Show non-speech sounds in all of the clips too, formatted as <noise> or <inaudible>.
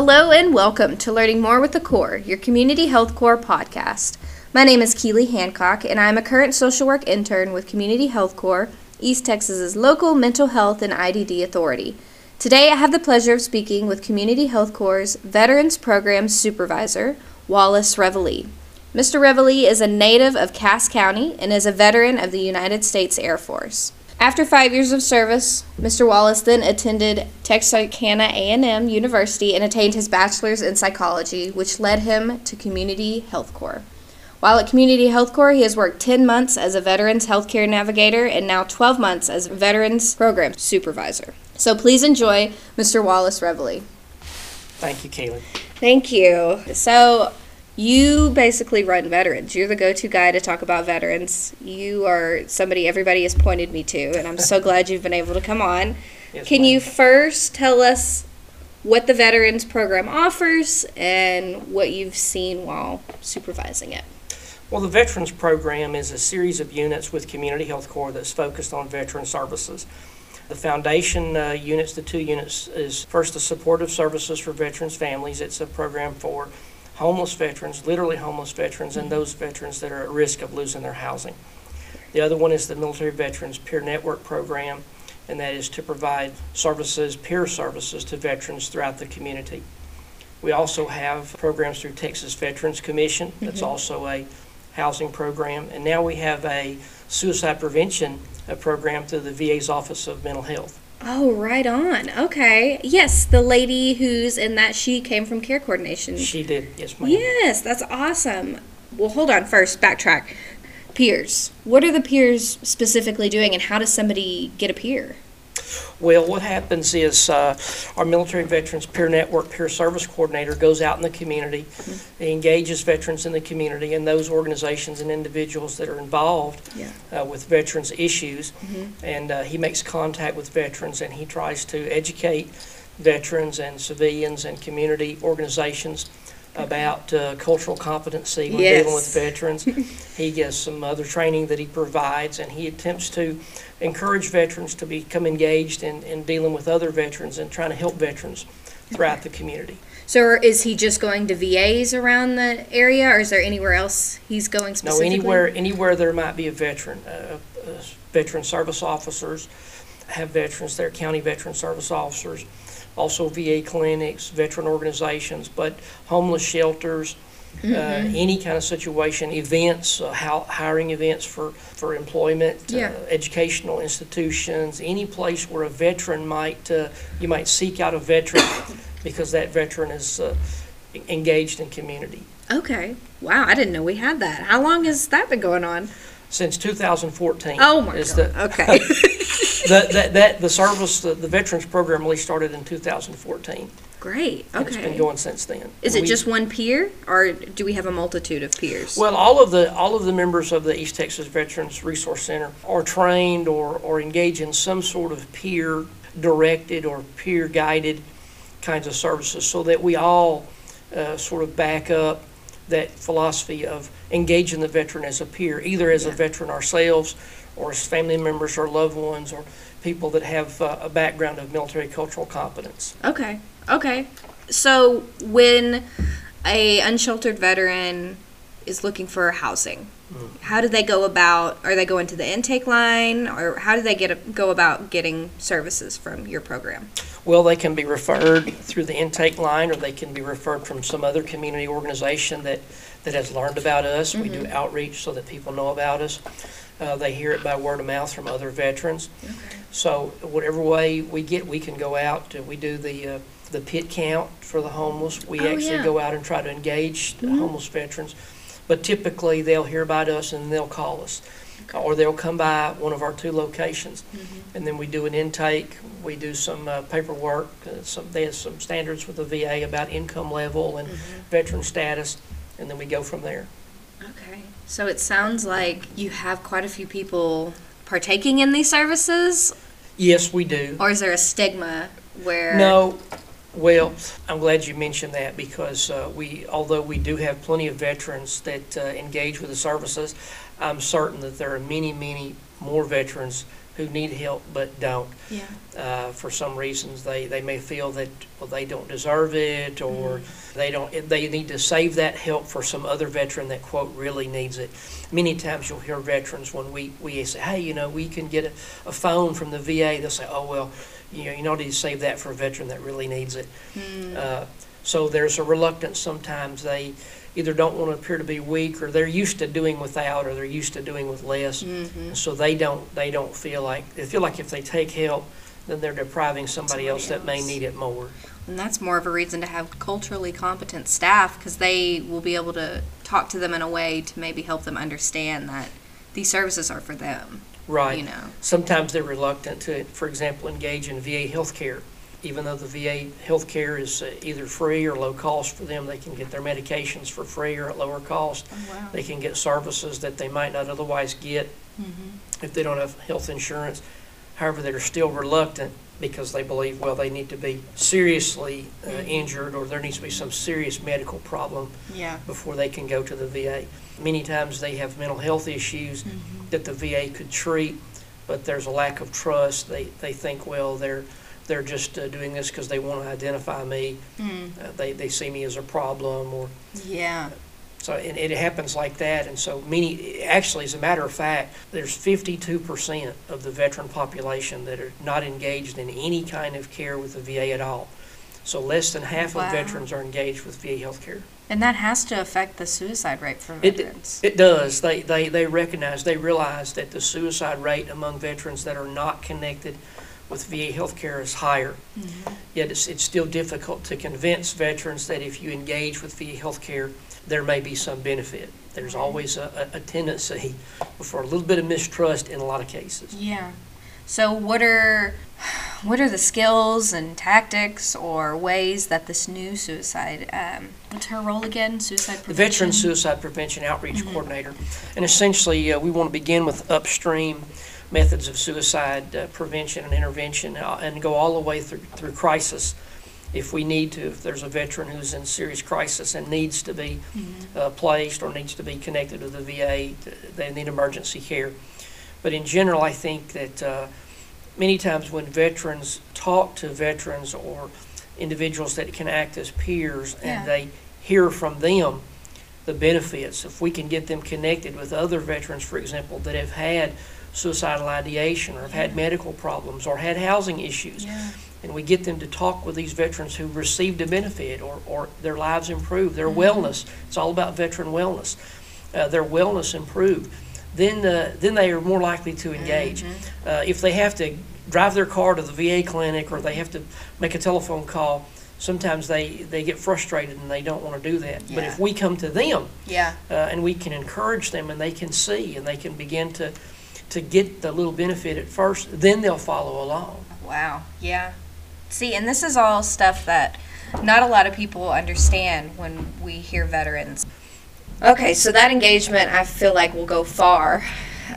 Hello and welcome to Learning More with the Core, your Community Health Core podcast. My name is Keely Hancock, and I am a current social work intern with Community Health Core, East Texas's local mental health and IDD authority. Today, I have the pleasure of speaking with Community Health Core's Veterans Program Supervisor, Wallace Reveille. Mr. Reveille is a native of Cass County and is a veteran of the United States Air Force. After five years of service, Mr. Wallace then attended Texarkana A&M University and attained his bachelor's in psychology, which led him to Community Health Core. While at Community Health Core, he has worked 10 months as a Veterans Healthcare Navigator and now 12 months as Veterans Program Supervisor. So please enjoy Mr. Wallace Reveille. Thank you, Keely. Thank you. So you basically run veterans. You're the go-to guy to talk about veterans. You are somebody everybody has pointed me to, and I'm so <laughs> glad you've been able to come on. Yes, Can ma'am. you first tell us what the veterans program offers and what you've seen while supervising it? Well, the Veterans Program is a series of units with Community Health Core that's focused on veteran services. The foundation uh, units, the two units, is first the supportive services for veterans' families. It's a program for homeless veterans, literally homeless veterans, and those veterans that are at risk of losing their housing. The other one is the Military Veterans Peer Network Program, and that is to provide services, peer services to veterans throughout the community. We also have programs through Texas Veterans Commission. That's also a housing program. And now we have a suicide prevention uh, program through the VA's Office of Mental Health. Oh, right on. Okay. Yes, the lady who's in that she came from care coordination. She did, yes, ma'am. Yes, that's awesome. Well, hold on first, backtrack. Peers. What are the peers specifically doing and how does somebody get a peer? Well, what happens is uh, our Military Veterans Peer Network Peer Service Coordinator goes out in the community, he engages veterans in the community and those organizations and individuals that are involved Yeah. uh, with veterans' issues. And uh, he makes contact with veterans and he tries to educate veterans and civilians and community organizations about uh, cultural competency when dealing with veterans. <laughs> He gets some other training that he provides, and he attempts to encourage veterans to become engaged in, in dealing with other veterans and trying to help veterans throughout the community. So is he just going to VAs around the area or is there anywhere else he's going No, specifically? anywhere, anywhere there might be a veteran, uh, uh, veteran service officers have veterans there, county veteran service officers, also VA clinics, veteran organizations, but homeless shelters, uh, Mm-hmm. any kind of situation, events, uh, how, hiring events for, for employment, uh, educational institutions, any place where a veteran might, uh, you might seek out a veteran <coughs> because that veteran is uh, engaged in community. Okay. Wow, I didn't know we had that. How long has that been going on? Since 2014. Oh my is god. the- Okay. <laughs> The, that, that, the service, the, the veterans program really started in 2014. Great. And it's been going since then. Is it We- just one peer or do we have a multitude of peers? Well, all of the, all of the members of the East Texas Veterans Resource Center are trained or, or engage in some sort of peer-directed or peer-guided kinds of services so that we all uh, sort of back up that philosophy of engaging the veteran as a peer, either as a Yeah. veteran ourselves or as family members or loved ones or people that have uh, a background of military cultural competence. Okay. Okay. So when a unsheltered veteran is looking for housing, how do they go about? Are they going to the intake line, or how do they get a, go about getting services from your program? Well, they can be referred through the intake line, or they can be referred from some other community organization that, that has learned about us. We do outreach so that people know about us. Uh, they hear it by word of mouth from other veterans. Okay. So whatever way we get, we can go out. We do the, uh, the pit count for the homeless. We Oh, actually yeah. go out and try to engage the homeless veterans. But typically, they'll hear about us and they'll call us. Or they'll come by one of our two locations. And then we do an intake, we do some uh, paperwork, uh, some, they have some standards with the VA about income level and veteran status, and then we go from there. Okay. So it sounds like you have quite a few people partaking in these services, Yes, we do. or is there a stigma where? No, well, I'm glad you mentioned that because uh, we, although we do have plenty of veterans that uh, engage with the services, I'm certain that there are many, many more veterans who need help but don't. Yeah. Uh, for some reasons, they, they may feel that, well, they don't deserve it, or they don't, they need to save that help for some other veteran that, quote, really needs it. Many times you'll hear veterans when we, we say, hey, you know, we can get a, a phone from the VA, they'll say, oh, well, you know, you know, need to save that for a veteran that really needs it. Uh, So there's a reluctance sometimes, they either don't want to appear to be weak, or they're used to doing without, or they're used to doing with less. Mm-hmm. So they don't, they don't feel like, they feel like if they take help, then they're depriving somebody else that may need it more. And that's more of a reason to have culturally competent staff because they will be able to talk to them in a way to maybe help them understand that these services are for them. Right. You know. Sometimes they're reluctant to, for example, engage in VA healthcare. Even though the VA healthcare is uh, either free or low cost for them, they can get their medications for free or at lower cost. Oh wow. They can get services that they might not otherwise get Mm-hmm. if they don't have health insurance. However, they're still reluctant because they believe, well, they need to be seriously uh, Mhm. injured or there needs to be some serious medical problem Yeah. before they can go to the VA. Many times they have mental health issues Mm-hmm. that the VA could treat, but there's a lack of trust. They, they think, well, they're, they're just uh, doing this because they want to identify me. Mm. Uh, They, they see me as a problem or, Yeah. so it, it happens like that. And so many, actually, as a matter of fact, there's 52% of the veteran population that are not engaged in any kind of care with the VA at all. So less than half Wow. of veterans are engaged with VA health care. And that has to affect the suicide rate for It- veterans. It does. They, they, they recognize, they realize that the suicide rate among veterans that are not connected with VA healthcare is higher. Mhm. Yet it's, it's still difficult to convince veterans that if you engage with VA healthcare, there may be some benefit. There's always a, a tendency for a little bit of mistrust in a lot of cases. Yeah. So what are what are the skills and tactics or ways that this new suicide um, what's her role again? Suicide The prevention. Veteran Suicide Prevention Outreach Coordinator. And essentially, uh, we want to begin with upstream methods of suicide uh, prevention and intervention uh, and go all the way through, through crisis if we need to. If there's a veteran who's in serious crisis and needs to be uh, placed or needs to be connected to the VA, they need emergency care. But in general, I think that uh, many times when veterans talk to veterans or individuals that can act as peers Yeah. and they hear from them the benefits, if we can get them connected with other veterans, for example, that have had suicidal ideation or have had medical problems or had housing issues, Yeah. and we get them to talk with these veterans who received a benefit or, or their lives improved, their wellness. It's all about veteran wellness. Uh, their wellness improved. Then, uh, then they are more likely to engage. Uh, if they have to drive their car to the VA clinic or they have to make a telephone call, sometimes they, they get frustrated and they don't want to do that. But if we come to them Yeah. uh, and we can encourage them and they can see and they can begin to, to get the little benefit at first, then they'll follow along. Wow. Yeah. See, and this is all stuff that not a lot of people understand when we hear veterans. Okay, so that engagement I feel like will go far.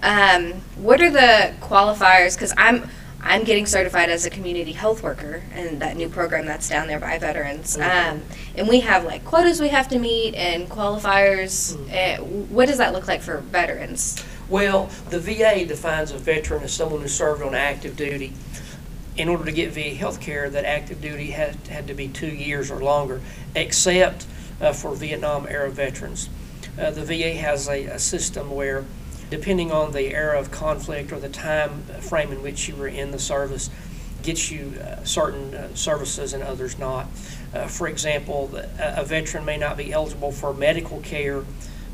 Um, what are the qualifiers? Because I'm I'm getting certified as a community health worker in that new program that's down there by veterans. Um, and we have like quotas we have to meet and qualifiers. Uh, what does that look like for veterans? Well, the VA defines a veteran as someone who served on active duty. In order to get VA health care, that active duty had, had to be two years or longer, except uh, for Vietnam era veterans. Uh, the VA has a, a system where, depending on the era of conflict or the time frame in which you were in the service, gets you uh, certain uh, services and others not. Uh, for example, a, a veteran may not be eligible for medical care,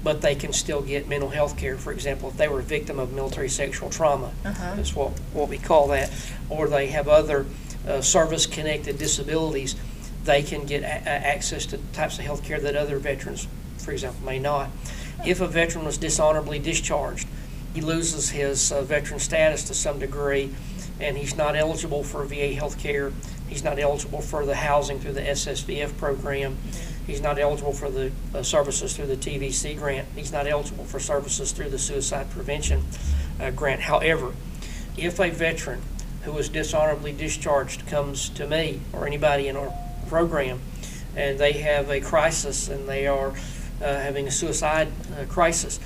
but they can still get mental health care. For example, if they were a victim of military sexual trauma, Uh-huh. that's what, what we call that, or they have other uh, service-connected disabilities, they can get a- access to types of health care that other veterans, for example, may not. If a veteran was dishonorably discharged, he loses his uh, veteran status to some degree, and he's not eligible for VA health care. He's not eligible for the housing through the SSVF program. He's not eligible for the uh, services through the TVC grant. He's not eligible for services through the suicide prevention uh, grant. However, if a veteran who was dishonorably discharged comes to me or anybody in our program and they have a crisis and they are uh, having a suicide uh, crisis,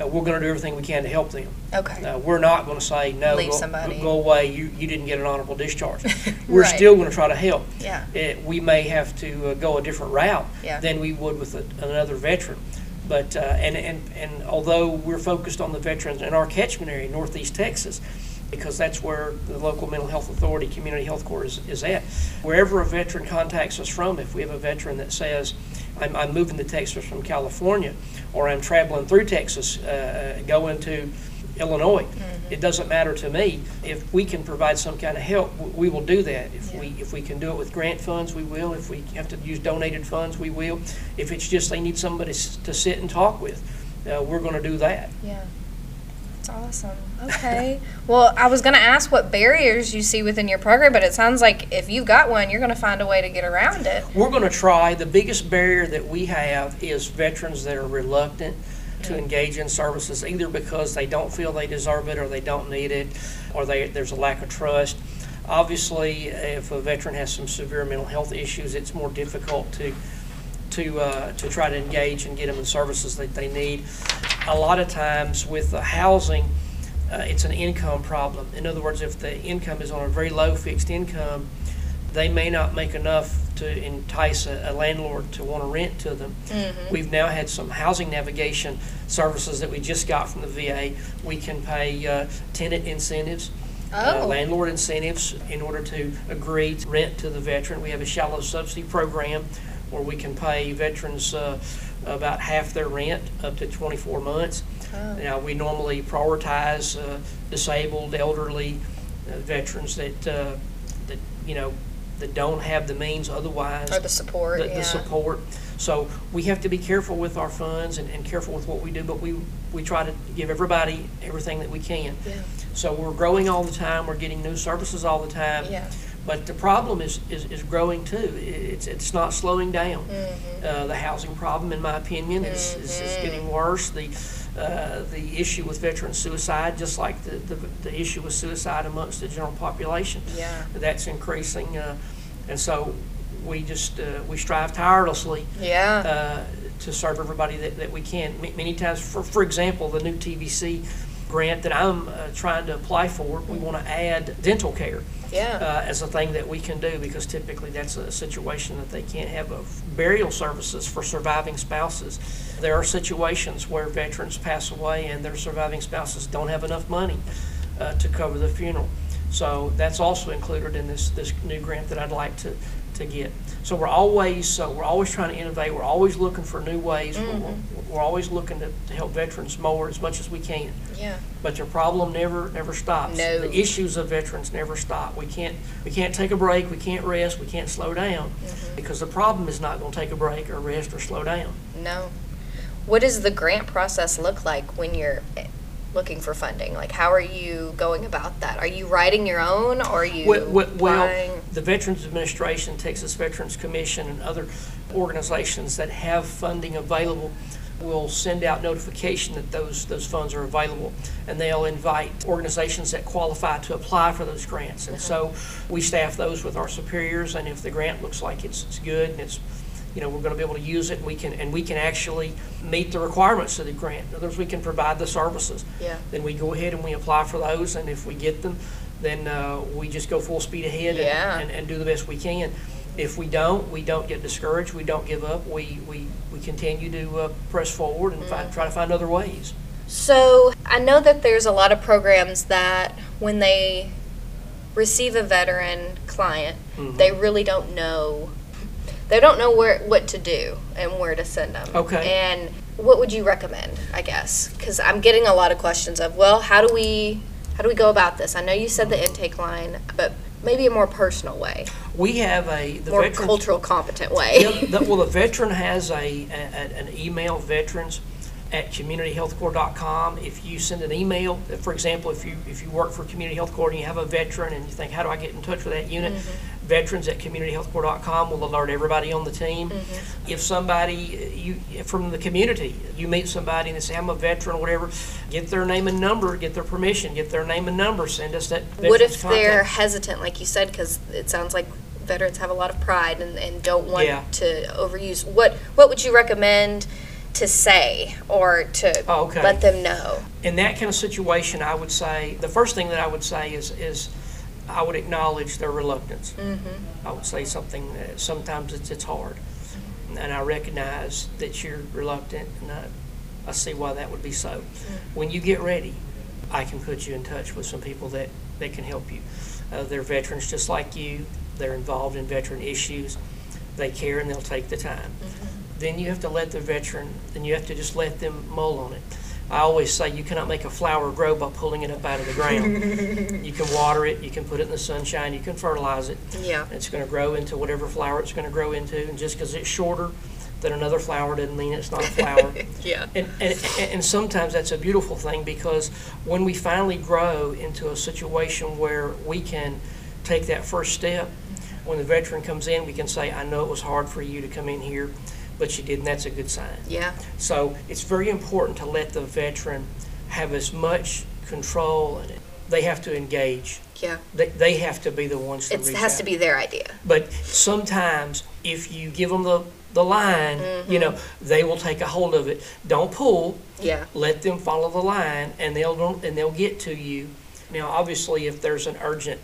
uh, we're going to do everything we can to help them. Okay. Uh, we're not going to say, no, Leave go, somebody. go away, you, you didn't get an honorable discharge. <laughs> We're Right. still going to try to help. Yeah. It- we may have to uh, go a different route Yeah. than we would with a- another veteran. But, uh, and, and, and although we're focused on the veterans in our catchment area, northeast Texas, because that's where the local mental health authority, Community Health Core is, is at. Wherever a veteran contacts us from, if we have a veteran that says, I'm, I'm moving to Texas from California, or I'm traveling through Texas, uh, going to Illinois, it doesn't matter to me. If we can provide some kind of help, we will do that. If we, if we can do it with grant funds, we will. If we have to use donated funds, we will. If it's just they need somebody to sit and talk with, uh, we're gonna do that. Yeah. That's awesome. Okay. <laughs> well, I was going to ask what barriers you see within your program, but it sounds like if you've got one, you're going to find a way to get around it. We're going to try, the biggest barrier that we have is veterans that are reluctant to engage in services, either because they don't feel they deserve it, or they don't need it, or they, there's a lack of trust. Obviously, if a veteran has some severe mental health issues, it's more difficult to, to, uh, to try to engage and get them the services that they need. A lot of times with the housing, uh, it's an income problem. In other words, if the income is on a very low fixed income, they may not make enough to entice a, a landlord to want to rent to them. We've now had some housing navigation services that we just got from the VA. We can pay uh, tenant incentives, uh, Oh. landlord incentives in order to agree to rent to the veteran. We have a shallow subsidy program where we can pay veterans uh, about half their rent up to 24 months. Oh. Now, we normally prioritize uh, disabled, elderly uh, veterans that, uh, that, you know, that don't have the means otherwise. Or the support, the- yeah. The support. So we have to be careful with our funds and, and careful with what we do, but we, we try to give everybody everything that we can. Yeah. So we're growing all the time, we're getting new services all the time. Yeah. But the problem is, is, is growing too. It's, it's not slowing down. Mm-hmm. Uh, the housing problem, in my opinion, is, is, is getting worse. The, uh, the issue with veteran suicide, just like the, the, the issue with suicide amongst the general population. Yeah. That's increasing, uh, and so we just, uh, we strive tirelessly Yeah. uh, to serve everybody that, that we can. M- Many times, for, for example, the new TVC grant that I'm uh, trying to apply for, we want to add dental care Yeah. uh, as a thing that we can do, because typically that's a situation that they can't have of burial services for surviving spouses. There are situations where veterans pass away and their surviving spouses don't have enough money uh, to cover the funeral. So that's also included in this, this new grant that I'd like to, to get. So we're always, so we're always trying to innovate, we're always looking for new ways, We're- we're, we're always looking to, to help veterans more as much as we can. yeah. But their problem never, never stops. No. The issues of veterans never stop. We can't, we can't take a break, we can't rest, we can't slow down, Mm-hmm. because the problem is not gonna take a break or rest or slow down. No. What does the grant process look like when you're looking for funding? Like, how are you going about that? Are you writing your own, or are you Well, well- well, the Veterans Administration, Texas Veterans Commission, and other organizations that have funding available will send out notification that those, those funds are available, and they'll invite organizations that qualify to apply for those grants. And uh-huh. so we staff those with our superiors, and if the grant looks like it's, it's good and it's, you know, we're gonna be able to use it, and we can, and we can actually meet the requirements of the grant. In other words, we can provide the services Yeah. then we go ahead and we apply for those, and if we get them, then uh, we just go full speed ahead and- Yeah. and, and do the best we can. If we don't, we don't get discouraged, we don't give up, we, we, we continue to uh, press forward and find, try to find other ways. So I know that there's a lot of programs that when they receive a veteran client, Mhm. they really don't know. They don't know where what to do and where to send them. Okay. And what would you recommend? I guess because I'm getting a lot of questions of, well, how do we how do we go about this? I know you said the intake line, but maybe a more personal way, We have a, the more veterans. cultural competent way. Yeah, <laughs> the- Well, the veteran has a, a- an email, veterans at communityhealthcore.com. If you send an email, for example, if you, if you work for Community Health Core and you have a veteran and you think, how do I get in touch with that unit? Mm-hmm. Veterans at communityhealthcore.com will alert everybody on the team. Mm-hmm. If somebody, you, from the community, you meet somebody and they say, I'm a veteran or whatever, get their name and number, get their permission, get their name and number, send us that What if they're hesitant, like you said, because it sounds like veterans have a lot of pride and, and don't want Yeah. to overuse? What What would you recommend to say or to Oh, okay. let them know? In that kind of situation, I would say, the first thing that I would say is, is I would acknowledge their reluctance. Mm-hmm. I would say something, that sometimes it's, it's hard. And I recognize that you're reluctant, and I, I see why that would be so. Mm-hmm. When you get ready, I can put you in touch with some people that, that can help you. Uh, they're veterans just like you, they're involved in veteran issues, they care and they'll take the time. Mm-hmm. Then you have to let the veteran, then you have to just let them mull on it. I always say you cannot make a flower grow by pulling it up out of the ground. <laughs> you can water it, you can put it in the sunshine, you can fertilize it. Yeah. It's going to grow into whatever flower it's going to grow into, and just because it's shorter than another flower doesn't mean it's not a flower. <laughs> Yeah. And, and, and sometimes that's a beautiful thing because when we finally grow into a situation where we can take that first step, when the veteran comes in, we can say, I know it was hard for you to come in here, but she did, and that's a good sign. Yeah. So it's very important to let the veteran have as much control and they have to engage. Yeah. They, they have to be the ones to It has out. to be their idea. But sometimes, if you give them the, the line, you mm-hmm. know, they will take a hold of it. Don't pull. Yeah. Let them follow the line, and they'll and they'll get to you. Now, obviously, if there's an urgent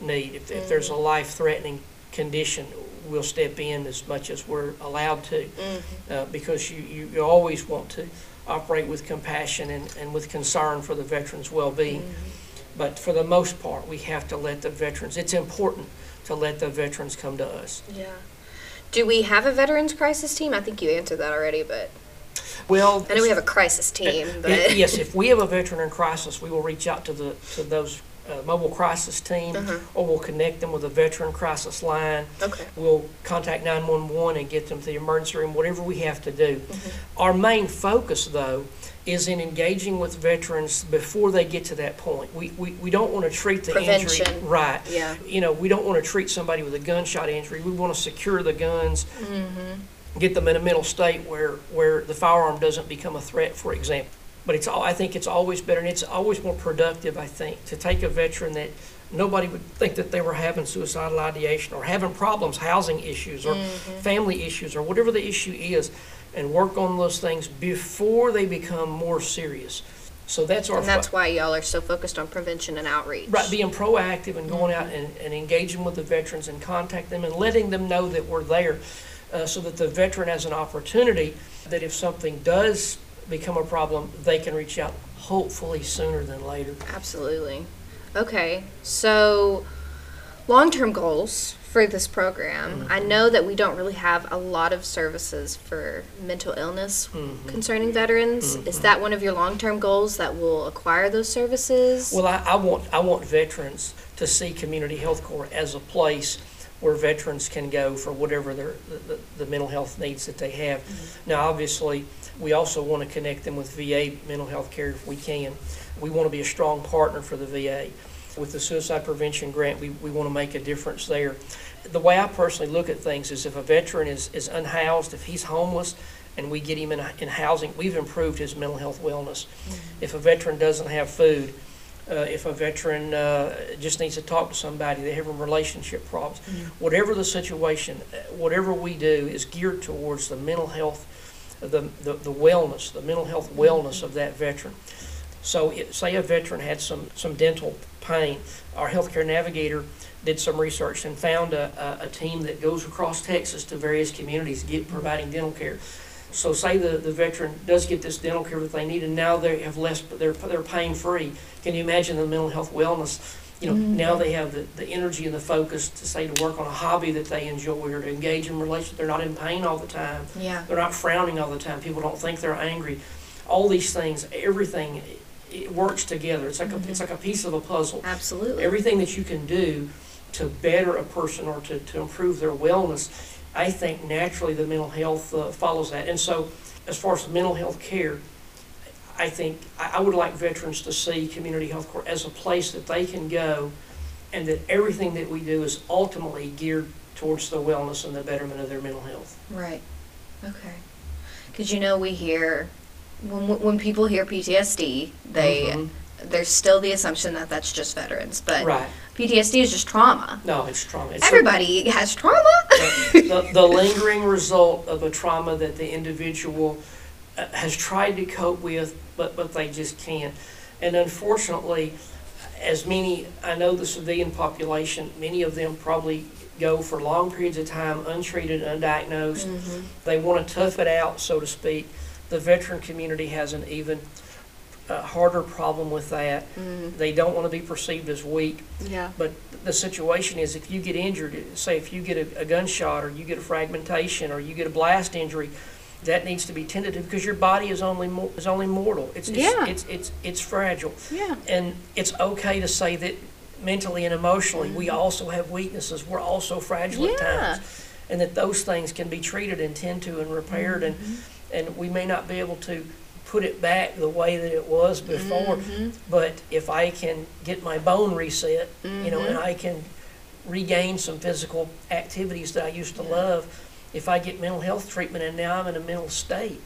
need, if, if there's mm. a life-threatening condition, we'll step in as much as we're allowed to, uh, because you, you, you always want to operate with compassion and, and with concern for the veteran's well-being. But for the most part, we have to let the veterans. It's important to let the veterans come to us. Yeah. Do we have a veterans crisis team? I think you answered that already, but Well, I know we have a crisis team, <laughs> but Yes, if we have a veteran in crisis, we will reach out to the, to those uh, mobile crisis team, Uh-huh. or we'll connect them with a veteran crisis line. okay. We'll contact 911 and get them to the emergency room, whatever we have to do. Mm-hmm. Our main focus, though, is in engaging with veterans before they get to that point. We, we, we don't want to treat the injury. Prevention. Right. Yeah. You know, we don't want to treat somebody with a gunshot injury. We want to secure the guns, Mm-hmm. get them in a mental state where, where the firearm doesn't become a threat, for example. But it's, all I think it's always better, and it's always more productive, I think, to take a veteran that nobody would think that they were having suicidal ideation or having problems, housing issues or family issues or whatever the issue is, and work on those things before they become more serious. So that's our. And that's fo- why y'all are so focused on prevention and outreach. Right, being proactive and going out and, and engaging with the veterans and contact them and letting them know that we're there, uh, so that the veteran has an opportunity that if something does become a problem, they can reach out hopefully sooner than later. Absolutely. Okay, so long-term goals for this program. I mm-hmm. know that we don't really have a lot of services for mental illness mm-hmm. concerning veterans. Is mm-hmm. that one of your long-term goals that will acquire those services? Well, I, I want, I want veterans to see Community Health Core as a place where veterans can go for whatever their, the, the mental health needs that they have. Now, obviously, we also want to connect them with VA mental health care if we can. We want to be a strong partner for the VA. With the suicide prevention grant, we, we want to make a difference there. The way I personally look at things is if a veteran is, is unhoused, if he's homeless, and we get him in, in housing, we've improved his mental health wellness. If a veteran doesn't have food, uh, if a veteran uh, just needs to talk to somebody, they have relationship problems, whatever the situation, uh, whatever we do is geared towards the mental health, the, the, the wellness, the mental health wellness of that veteran. So it, say a veteran had some, some dental pain, our healthcare navigator did some research and found a, a, a team that goes across Texas to various communities get, providing dental care. So say the, the veteran does get this dental care that they need and now they have less, they're, they're pain free. Can you imagine the mental health wellness? You know, now they have the, the energy and the focus to say to work on a hobby that they enjoy or to engage in relations. They're not in pain all the time. yeah. They're not frowning all the time. People don't think they're angry. All these things, everything, it works together. It's like a, it's like a piece of a puzzle. Absolutely. Everything that you can do to better a person or to, to improve their wellness, I think naturally the mental health uh, follows that. And so, as far as mental health care, I think I, I would like veterans to see Community Health Core as a place that they can go, and that everything that we do is ultimately geared towards the wellness and the betterment of their mental health. Right. Okay. Because you know we hear when when people hear PTSD, they Mhm. there's still the assumption that that's just veterans, but Right. PTSD is just trauma. No, it's trauma. It's a- Everybody has trauma. the, <laughs> the lingering result of a trauma that the individual uh, has tried to cope with, but, but they just can't. And unfortunately, as many, I know the civilian population, many of them probably go for long periods of time untreated, undiagnosed. They want to tough it out, so to speak. The veteran community has an even uh, harder problem with that. They don't want to be perceived as weak. Yeah. But the situation is, if you get injured, say if you get a, a gunshot, or you get a fragmentation, or you get a blast injury, that needs to be tended to because your body is only mo- is only mortal. It's, it's Yeah. it's it's it's fragile, Yeah. and it's okay to say that mentally and emotionally we also have weaknesses. We're also fragile at Mm-hmm. Times, and that those things can be treated and tend to and repaired, Mm-hmm. and and we may not be able to put it back the way that it was before. Mm-hmm. But if I can get my bone reset, you know, and Mm-hmm. I can regain some physical activities that I used to love, if I get mental health treatment and now I'm in a mental state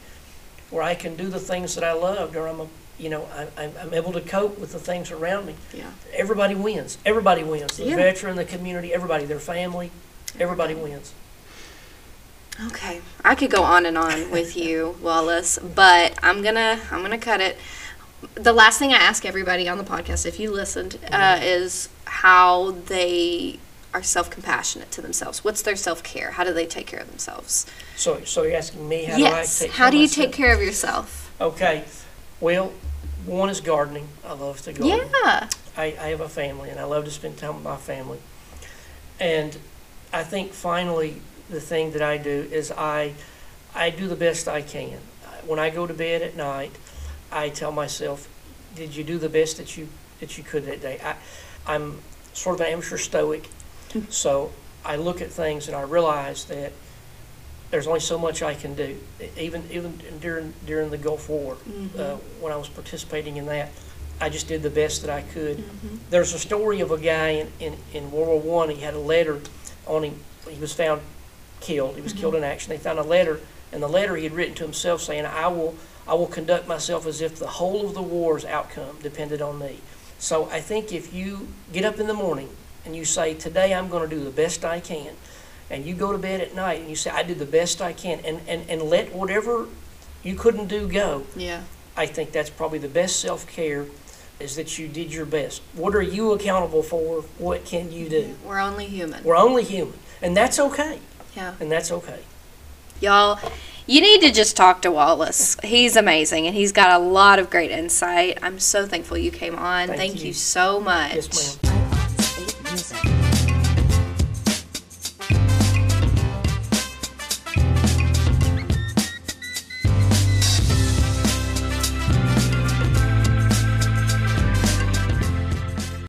where I can do the things that I loved, or I'm, a, you know, I, I'm, I'm able to cope with the things around me. Yeah. Everybody wins. Everybody wins. The Yeah. veteran, the community, everybody, their family, everybody wins. Okay, I could go on and on with <laughs> you, Wallace, but I'm gonna I'm gonna cut it. The last thing I ask everybody on the podcast, if you listened, uh, is how they are self compassionate to themselves. What's their self care? How do they take care of themselves? So, so you're asking me how yes. do I take how do you myself? take care of yourself? Okay. Well, one is gardening. I love to garden. Yeah. I, I have a family and I love to spend time with my family. And I think finally the thing that I do is I I do the best I can. When I go to bed at night, I tell myself, did you do the best that you that you could that day? I I'm sort of an amateur stoic. So I look at things and I realize that there's only so much I can do. Even even during during the Gulf War, uh, mm-hmm. when I was participating in that, I just did the best that I could. Mm-hmm. There's a story of a guy in, in, in World War One. He had a letter on him. He was found killed. He was mm-hmm. killed in action. They found a letter, and the letter he had written to himself saying, "I will I will conduct myself as if the whole of the war's outcome depended on me." So I think if you get up in the morning and you say, "Today I'm going to do the best I can," and you go to bed at night and you say, "I did the best I can," and, and, and let whatever you couldn't do go, Yeah. I think that's probably the best self care is that you did your best. What are you accountable for? What can you do? Mm-hmm. We're only human. We're only human, and that's okay. Yeah. And that's okay. Y'all, you need to just talk to Wallace. He's amazing and he's got a lot of great insight. I'm so thankful you came on. Thank Thank, you. you so much. Yes, ma'am.